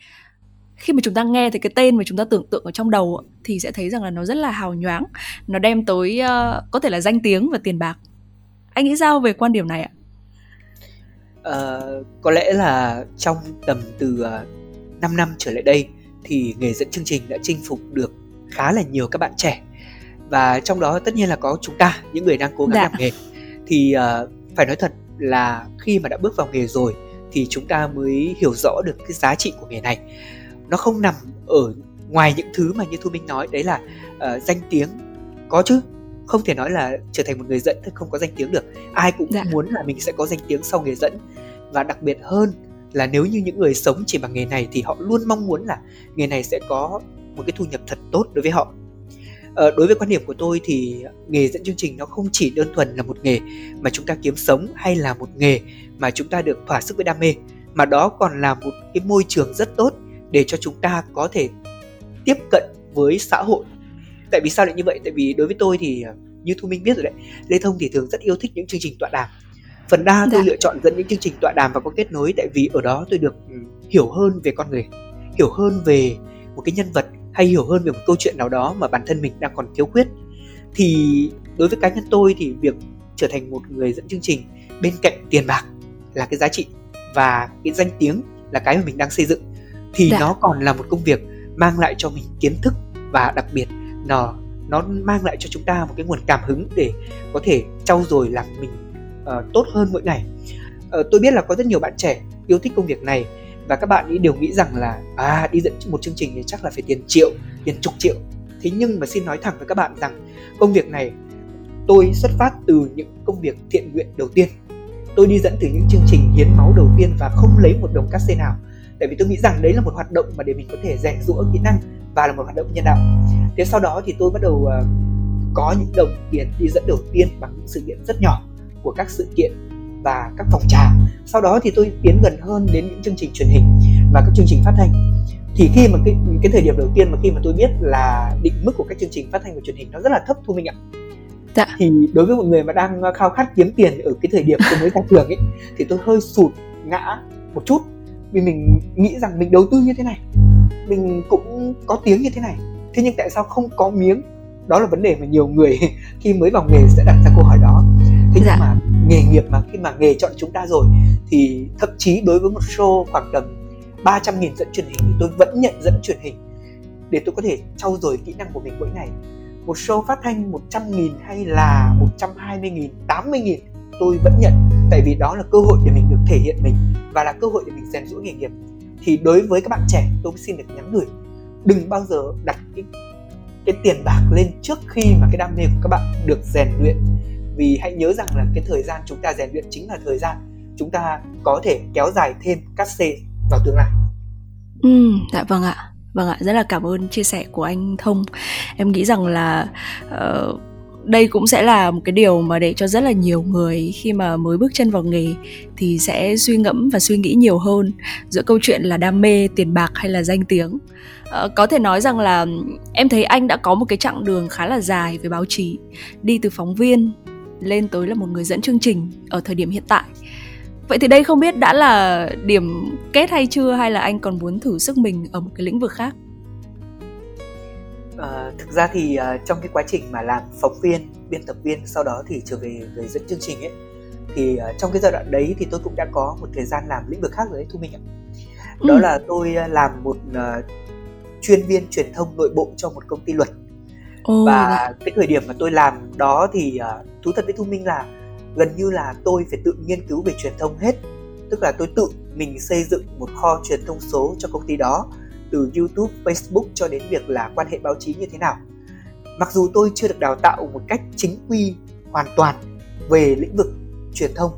khi mà chúng ta nghe thì cái tên mà chúng ta tưởng tượng ở trong đầu thì sẽ thấy rằng là nó rất là hào nhoáng nó đem tới uh, có thể là danh tiếng và tiền bạc. Anh nghĩ sao về quan điểm này ạ? Uh, có lẽ là trong tầm từ uh, ờ, 5 năm trở lại đây thì nghề dẫn chương trình đã chinh phục được khá là nhiều các bạn trẻ. Và trong đó tất nhiên là có chúng ta những người đang cố gắng dạ. làm nghề. Thì uh, phải nói thật là khi mà đã bước vào nghề rồi thì chúng ta mới hiểu rõ được cái giá trị của nghề này nó không nằm ở ngoài những thứ mà như thu minh nói đấy là uh, danh tiếng. Có chứ không thể nói là trở thành một người dẫn thì không có danh tiếng được. Ai cũng dạ. muốn là mình sẽ có danh tiếng sau nghề dẫn. Và đặc biệt hơn là nếu như những người sống chỉ bằng nghề này thì họ luôn mong muốn là nghề này sẽ có một cái thu nhập thật tốt đối với họ. Ờ, đối với quan điểm của tôi thì nghề dẫn chương trình nó không chỉ đơn thuần là một nghề mà chúng ta kiếm sống hay là một nghề mà chúng ta được thỏa sức với đam mê mà đó còn là một cái môi trường rất tốt để cho chúng ta có thể tiếp cận với xã hội. Tại vì sao lại như vậy? Tại vì đối với tôi thì ờ, như thu minh biết rồi đấy lê thông thì thường rất yêu thích những chương trình tọa đàm. Phần đa tôi dạ. lựa chọn dẫn những chương trình tọa đàm và có kết nối tại vì ở đó tôi được ừ, hiểu hơn về con người hiểu hơn về một cái nhân vật hay hiểu hơn về một câu chuyện nào đó mà bản thân mình đang còn thiếu khuyết. Thì đối với cá nhân tôi thì việc trở thành một người dẫn chương trình bên cạnh tiền bạc là cái giá trị và cái danh tiếng là cái mà mình đang xây dựng thì dạ. nó còn là một công việc mang lại cho mình kiến thức và đặc biệt nó nó mang lại cho chúng ta một cái nguồn cảm hứng để có thể trau dồi làm mình uh, tốt hơn mỗi ngày. Uh, tôi biết là có rất nhiều bạn trẻ yêu thích công việc này và các bạn ấy đều nghĩ rằng là à đi dẫn một chương trình thì chắc là phải tiền triệu tiền chục triệu. Thế nhưng mà xin nói thẳng với các bạn rằng công việc này tôi xuất phát từ những công việc thiện nguyện đầu tiên. Tôi đi dẫn từ những chương trình hiến máu đầu tiên và không lấy một đồng cát xê nào tại vì tôi nghĩ rằng đấy là một hoạt động mà để mình có thể rèn rũa kỹ năng và là một hoạt động nhân đạo. Thế sau đó thì tôi bắt đầu uh, có những đồng tiền đi dẫn đầu tiên bằng những sự kiện rất nhỏ của các sự kiện và các phòng trà. Sau đó thì tôi tiến gần hơn đến những chương trình truyền hình và các chương trình phát thanh. Thì khi mà cái cái thời điểm đầu tiên mà khi mà tôi biết là định mức của các chương trình phát thanh và truyền hình nó rất là thấp thu minh ạ. Dạ. thì đối với một người mà đang khao khát kiếm tiền ở cái thời điểm tôi mới ra trường ấy thì tôi hơi sụt ngã một chút vì mình nghĩ rằng mình đầu tư như thế này mình cũng có tiếng như thế này. Thế nhưng tại sao không có miếng? Đó là vấn đề mà nhiều người khi mới vào nghề sẽ đặt ra câu hỏi đó. Thế dạ. nhưng mà nghề nghiệp mà khi mà nghề chọn chúng ta rồi thì thậm chí đối với một show khoảng tầm 300 nghìn dẫn truyền hình thì tôi vẫn nhận dẫn truyền hình để tôi có thể trau dồi kỹ năng của mình mỗi ngày. Một show phát thanh 100 nghìn hay là 120 nghìn 80 nghìn tôi vẫn nhận tại vì đó là cơ hội để mình được thể hiện mình và là cơ hội để mình rèn rũa nghề nghiệp thì đối với các bạn trẻ tôi xin được nhắn gửi đừng bao giờ đặt cái cái tiền bạc lên trước khi mà cái đam mê của các bạn được rèn luyện vì hãy nhớ rằng là cái thời gian chúng ta rèn luyện chính là thời gian chúng ta có thể kéo dài thêm cắt xê vào tương lai. Ừ, dạ vâng ạ. Vâng ạ, rất là cảm ơn chia sẻ của anh Thông. Em nghĩ rằng là uh, đây cũng sẽ là một cái điều mà để cho rất là nhiều người khi mà mới bước chân vào nghề thì sẽ suy ngẫm và suy nghĩ nhiều hơn giữa câu chuyện là đam mê tiền bạc hay là danh tiếng. À, có thể nói rằng là em thấy anh đã có một cái chặng đường khá là dài về báo chí đi từ phóng viên lên tới là một người dẫn chương trình ở thời điểm hiện tại. Vậy thì đây không biết đã là điểm kết hay chưa hay là anh còn muốn thử sức mình ở một cái lĩnh vực khác? À, thực ra thì uh, trong cái quá trình mà làm phóng viên, biên tập viên sau đó thì trở về người dẫn chương trình ấy thì uh, trong cái giai đoạn đấy thì tôi cũng đã có một thời gian làm lĩnh vực khác rồi đấy thu minh ạ. Đó ừ. là tôi uh, làm một uh, chuyên viên truyền thông nội bộ cho một công ty luật. Oh, và dạ. cái thời điểm mà tôi làm đó thì uh, thú thật với thu minh là gần như là tôi phải tự nghiên cứu về truyền thông hết. Tức là tôi tự mình xây dựng một kho truyền thông số cho công ty đó từ YouTube, Facebook cho đến việc là quan hệ báo chí như thế nào. Mặc dù tôi chưa được đào tạo một cách chính quy hoàn toàn về lĩnh vực truyền thông,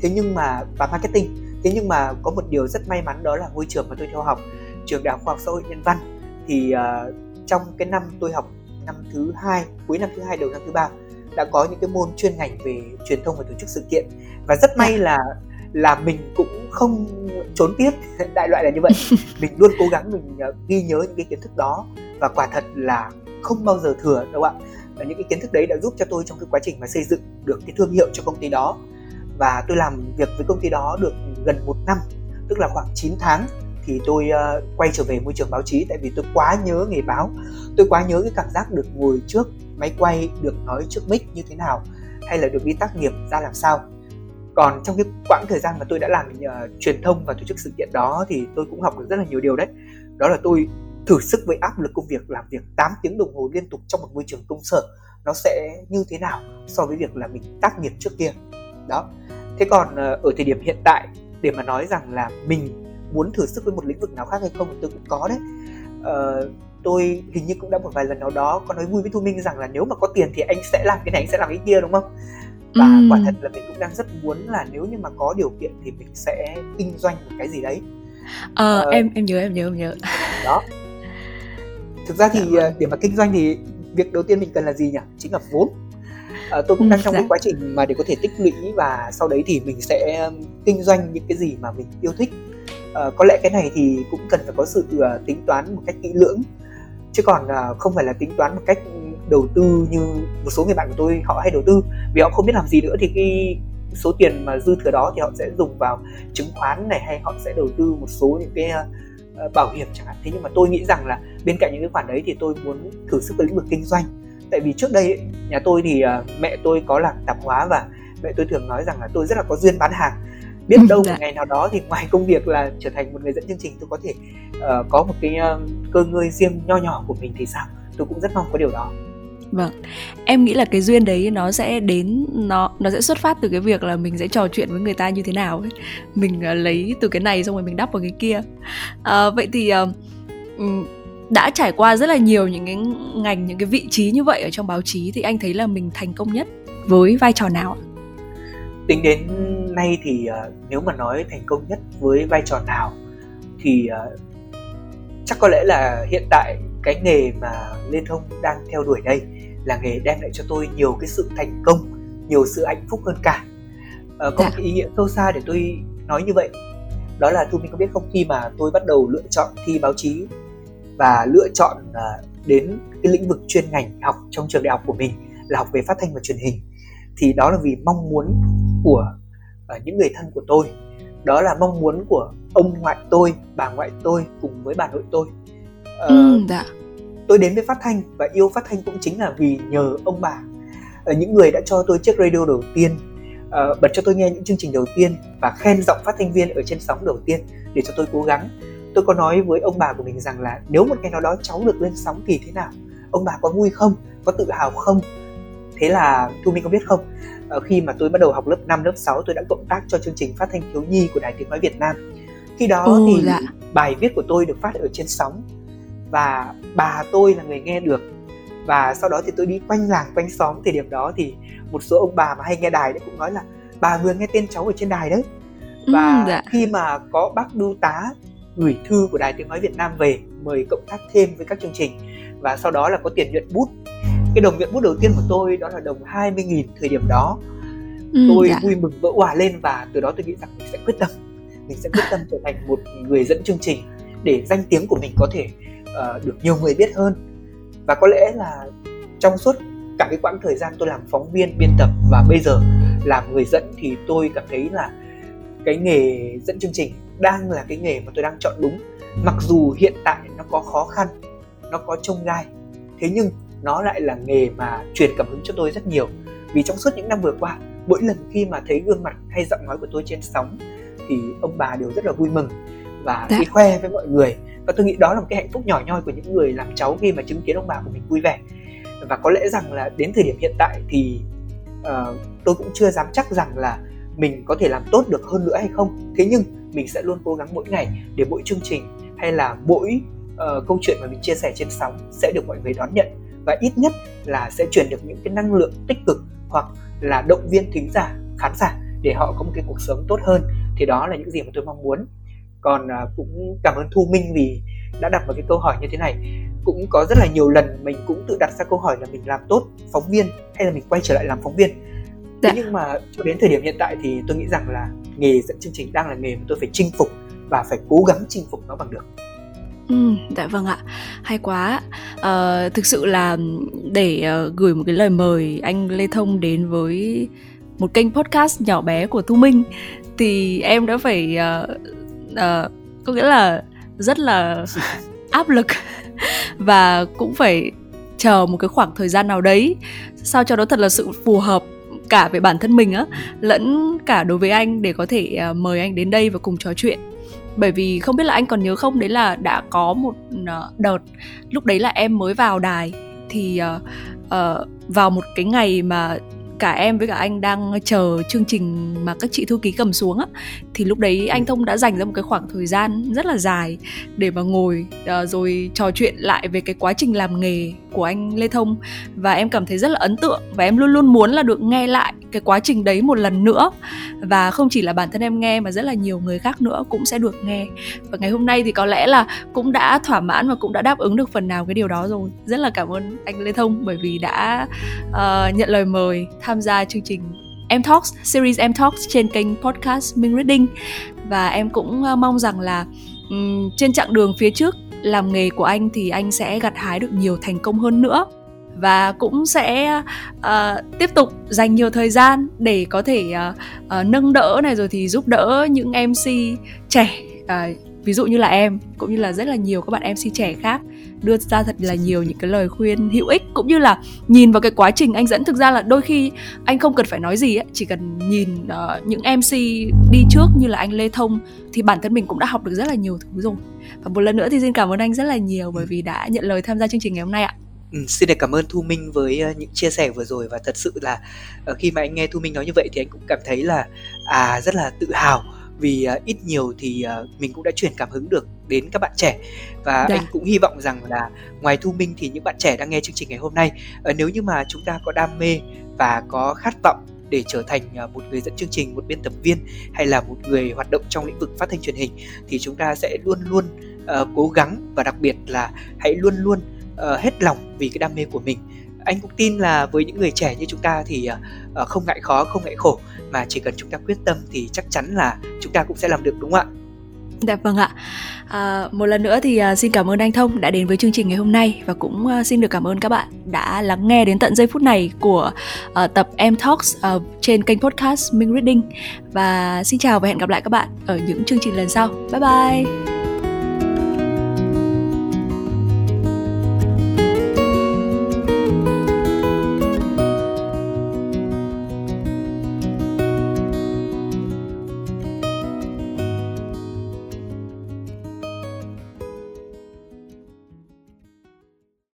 thế nhưng mà và marketing, thế nhưng mà có một điều rất may mắn đó là ngôi trường mà tôi theo học, trường Đại học Khoa học Xã hội Nhân văn thì uh, trong cái năm tôi học năm thứ hai, cuối năm thứ hai đầu năm thứ ba đã có những cái môn chuyên ngành về truyền thông và tổ chức sự kiện và rất may là là mình cũng không trốn tiết đại loại là như vậy. Mình luôn cố gắng mình ờ, ghi nhớ những cái kiến thức đó. Và quả thật là không bao giờ thừa đâu ạ? Và những cái kiến thức đấy đã giúp cho tôi trong cái quá trình mà xây dựng được cái thương hiệu cho công ty đó. Và tôi làm việc với công ty đó được gần một năm tức là khoảng 9 tháng thì tôi uh, quay trở về môi trường báo chí. Tại vì tôi quá nhớ nghề báo. Tôi quá nhớ cái cảm giác được ngồi trước máy quay được nói trước mic như thế nào hay là được đi tác nghiệp ra làm sao còn trong cái quãng thời gian mà tôi đã làm uh, truyền thông và tổ chức sự kiện đó thì tôi cũng học được rất là nhiều điều đấy. Đó là tôi thử sức với áp lực công việc làm việc 8 tiếng đồng hồ liên tục trong một môi trường công sở nó sẽ như thế nào so với việc là mình tác nghiệp trước kia. Đó. Thế còn uh, ở thời điểm hiện tại để mà nói rằng là mình muốn thử sức với một lĩnh vực nào khác hay không tôi cũng có đấy. Uh, tôi hình như cũng đã một vài lần nào đó có nói vui với thu minh rằng là nếu mà có tiền thì anh sẽ làm cái này anh sẽ làm cái kia đúng không? Và ừ. quả thật là mình cũng đang rất muốn là nếu như mà có điều kiện thì mình sẽ kinh doanh một cái gì đấy ờ, ờ em em nhớ em nhớ em nhớ đó thực ra thì dạ. Vâng. để mà kinh doanh thì việc đầu tiên mình cần là gì nhỉ chính là vốn à, tôi cũng đang trong dạ. cái quá trình mà để có thể tích lũy và sau đấy thì mình sẽ kinh doanh những cái gì mà mình yêu thích à, có lẽ cái này thì cũng cần phải có sự tính toán một cách kỹ lưỡng chứ còn không phải là tính toán một cách đầu tư như một số người bạn của tôi họ hay đầu tư. Vì họ không biết làm gì nữa thì cái số tiền mà dư thừa đó thì họ sẽ dùng vào chứng khoán này hay họ sẽ đầu tư một số những cái uh, bảo hiểm chẳng hạn. Thế nhưng mà tôi nghĩ rằng là bên cạnh những cái khoản đấy thì tôi muốn thử sức với lĩnh vực kinh doanh. Tại vì trước đây nhà tôi thì uh, mẹ tôi có làm tạp hóa và mẹ tôi thường nói rằng là tôi rất là có duyên bán hàng. Biết đâu một dạ. ngày nào đó thì ngoài công việc là trở thành một người dẫn chương trình tôi có thể uh, có một cái uh, cơ ngơi riêng nho nhỏ của mình thì sao? Tôi cũng rất mong có điều đó Vâng, em nghĩ là cái duyên đấy nó sẽ đến nó nó sẽ xuất phát từ cái việc là mình sẽ trò chuyện với người ta như thế nào ấy. Mình uh, lấy từ cái này xong rồi mình đắp vào cái kia. Uh, vậy thì uh, đã trải qua rất là nhiều những cái ngành những cái vị trí như vậy ở trong báo chí thì anh thấy là mình thành công nhất với vai trò nào tính đến nay thì uh, nếu mà nói thành công nhất với vai trò nào thì uh, chắc có lẽ là hiện tại cái nghề mà liên Thông đang theo đuổi đây là nghề đem lại cho tôi nhiều cái sự thành công nhiều sự hạnh phúc hơn cả. Uh, có dạ. một cái ý nghĩa sâu xa để tôi nói như vậy. Đó là thu minh có biết không? Khi mà tôi bắt đầu lựa chọn thi báo chí và lựa chọn uh, đến cái lĩnh vực chuyên ngành học trong trường đại học của mình là học về phát thanh và truyền hình thì đó là vì mong muốn của uh, những người thân của tôi. Đó là mong muốn của ông ngoại tôi bà ngoại tôi cùng với bà nội tôi. Uh, ừ, dạ. Tôi đến với phát thanh và yêu phát thanh cũng chính là vì nhờ ông bà. Uh, những người đã cho tôi chiếc radio đầu tiên. Uh, bật cho tôi nghe những chương trình đầu tiên và khen giọng phát thanh viên ở trên sóng đầu tiên để cho tôi cố gắng. Tôi có nói với ông bà của mình rằng là nếu một ngày nào đó cháu được lên sóng thì thế nào? Ông bà có vui không? Có tự hào không? Thế là thu minh có biết không? Ờ, khi mà tôi bắt đầu học lớp 5, lớp 6 tôi đã cộng tác cho chương trình phát thanh thiếu nhi của đài tiếng nói Việt Nam. Khi đó Ồ, thì dạ. bài viết của tôi được phát ở trên sóng và bà tôi là người nghe được. Và sau đó thì tôi đi quanh làng quanh xóm thời điểm đó thì một số ông bà mà hay nghe đài đấy cũng nói là bà vừa nghe tên cháu ở trên đài đấy. Và ừ, dạ. khi mà có bác đu tá gửi thư của đài tiếng nói Việt Nam về mời cộng tác thêm với các chương trình. Và sau đó là có tiền nhuận bút. Cái đồng nhuận bút đầu tiên của tôi đó là đồng 20.000 thời điểm đó. Ừ, tôi dạ. vui mừng vỡ hòa lên và từ đó tôi nghĩ rằng mình sẽ quyết tâm. Mình sẽ quyết tâm trở thành một người dẫn chương trình để danh tiếng của mình có thể uh, được nhiều người biết hơn. Và có lẽ là trong suốt cả cái quãng thời gian tôi làm phóng viên biên tập và bây giờ làm người dẫn thì tôi cảm thấy là cái nghề dẫn chương trình đang là cái nghề mà tôi đang chọn đúng. Mặc dù hiện tại nó có khó khăn nó có trông gai thế nhưng nó lại là nghề mà truyền cảm hứng cho tôi rất nhiều. Vì trong suốt những năm vừa qua mỗi lần khi mà thấy gương mặt hay giọng nói của tôi trên sóng thì ông bà đều rất là vui mừng và dạ. đi khoe với mọi người. Và tôi nghĩ đó là một cái hạnh phúc nhỏ nhoi của những người làm cháu khi mà chứng kiến ông bà của mình vui vẻ. Và có lẽ rằng là đến thời điểm hiện tại thì uh, tôi cũng chưa dám chắc rằng là mình có thể làm tốt được hơn nữa hay không. Thế nhưng mình sẽ luôn cố gắng mỗi ngày để mỗi chương trình hay là mỗi uh, câu chuyện mà mình chia sẻ trên sóng sẽ được mọi người đón nhận. Và ít nhất là sẽ truyền được những cái năng lượng tích cực hoặc là động viên thính giả khán giả để họ có một cái cuộc sống tốt hơn. Thì đó là những gì mà tôi mong muốn còn uh, cũng cảm ơn thu minh vì đã đặt một cái câu hỏi như thế này cũng có rất là nhiều lần mình cũng tự đặt ra câu hỏi là mình làm tốt phóng viên hay là mình quay trở lại làm phóng viên dạ. thế nhưng mà cho đến thời điểm hiện tại thì tôi nghĩ rằng là nghề dẫn chương trình đang là nghề mà tôi phải chinh phục và phải cố gắng chinh phục nó bằng được Ừ, dạ vâng ạ, hay quá. Ờ, thực sự là để uh, gửi một cái lời mời anh Lê Thông đến với một kênh podcast nhỏ bé của Thu Minh thì em đã phải uh, uh, có nghĩa là rất là áp lực và cũng phải chờ một cái khoảng thời gian nào đấy sao cho nó thật là sự phù hợp cả về bản thân mình á lẫn cả đối với anh để có thể uh, mời anh đến đây và cùng trò chuyện. Bởi vì không biết là anh còn nhớ không đấy là đã có một uh, đợt lúc đấy là em mới vào đài thì uh, uh, vào một cái ngày mà cả em với cả anh đang chờ chương trình mà các chị thư ký cầm xuống á. Thì lúc đấy anh thông đã dành ra một cái khoảng thời gian rất là dài để mà ngồi uh, rồi trò chuyện lại về cái quá trình làm nghề của anh Lê Thông. Và em cảm thấy rất là ấn tượng và em luôn luôn muốn là được nghe lại cái quá trình đấy một lần nữa. Và không chỉ là bản thân em nghe mà rất là nhiều người khác nữa cũng sẽ được nghe. Và ngày hôm nay thì có lẽ là cũng đã thỏa mãn và cũng đã đáp ứng được phần nào cái điều đó rồi. Rất là cảm ơn anh Lê Thông bởi vì đã uh, nhận lời mời tham tham gia chương trình Em Talks, series Em Talks trên kênh podcast Minh Reading. Và em cũng à, mong rằng là um, trên chặng đường phía trước làm nghề của anh thì anh sẽ gặt hái được nhiều thành công hơn nữa. Và cũng sẽ uh, tiếp tục dành nhiều thời gian để có thể uh, uh, nâng đỡ này rồi thì giúp đỡ những MC trẻ uh, ví dụ như là em cũng như là rất là nhiều các bạn MC trẻ khác đưa ra thật là nhiều những cái lời khuyên hữu ích cũng như là nhìn vào cái quá trình anh dẫn thực ra là đôi khi anh không cần phải nói gì ấy, chỉ cần nhìn uh, những MC đi trước như là anh Lê Thông thì bản thân mình cũng đã học được rất là nhiều thứ rồi. Và một lần nữa thì xin cảm ơn anh rất là nhiều bởi vì đã nhận lời tham gia chương trình ngày hôm nay ạ. Ừ, xin được cảm ơn Thu Minh với uh, những chia sẻ vừa rồi và thật sự là uh, khi mà anh nghe Thu Minh nói như vậy thì anh cũng cảm thấy là à rất là tự hào vì uh, ít nhiều thì uh, mình cũng đã truyền cảm hứng được đến các bạn trẻ. Và dạ. anh cũng hy vọng rằng là ngoài Thu Minh thì những bạn trẻ đang nghe chương trình ngày hôm nay uh, nếu như mà chúng ta có đam mê và có khát vọng để trở thành một người dẫn chương trình, một biên tập viên hay là một người hoạt động trong lĩnh vực phát thanh truyền hình thì chúng ta sẽ luôn luôn uh, cố gắng và đặc biệt là hãy luôn luôn uh, hết lòng vì cái đam mê của mình. Anh cũng tin là với những người trẻ như chúng ta thì uh, không ngại khó không ngại khổ mà chỉ cần chúng ta quyết tâm thì chắc chắn là chúng ta cũng sẽ làm được đúng không ạ Dạ vâng ạ. À, một lần nữa thì à, xin cảm ơn anh Thông đã đến với chương trình ngày hôm nay và cũng à, xin được cảm ơn các bạn đã lắng nghe đến tận giây phút này của uh, tập Em Talks uh, trên kênh podcast Minh Reading và xin chào và hẹn gặp lại các bạn ở những chương trình lần sau. Bye bye.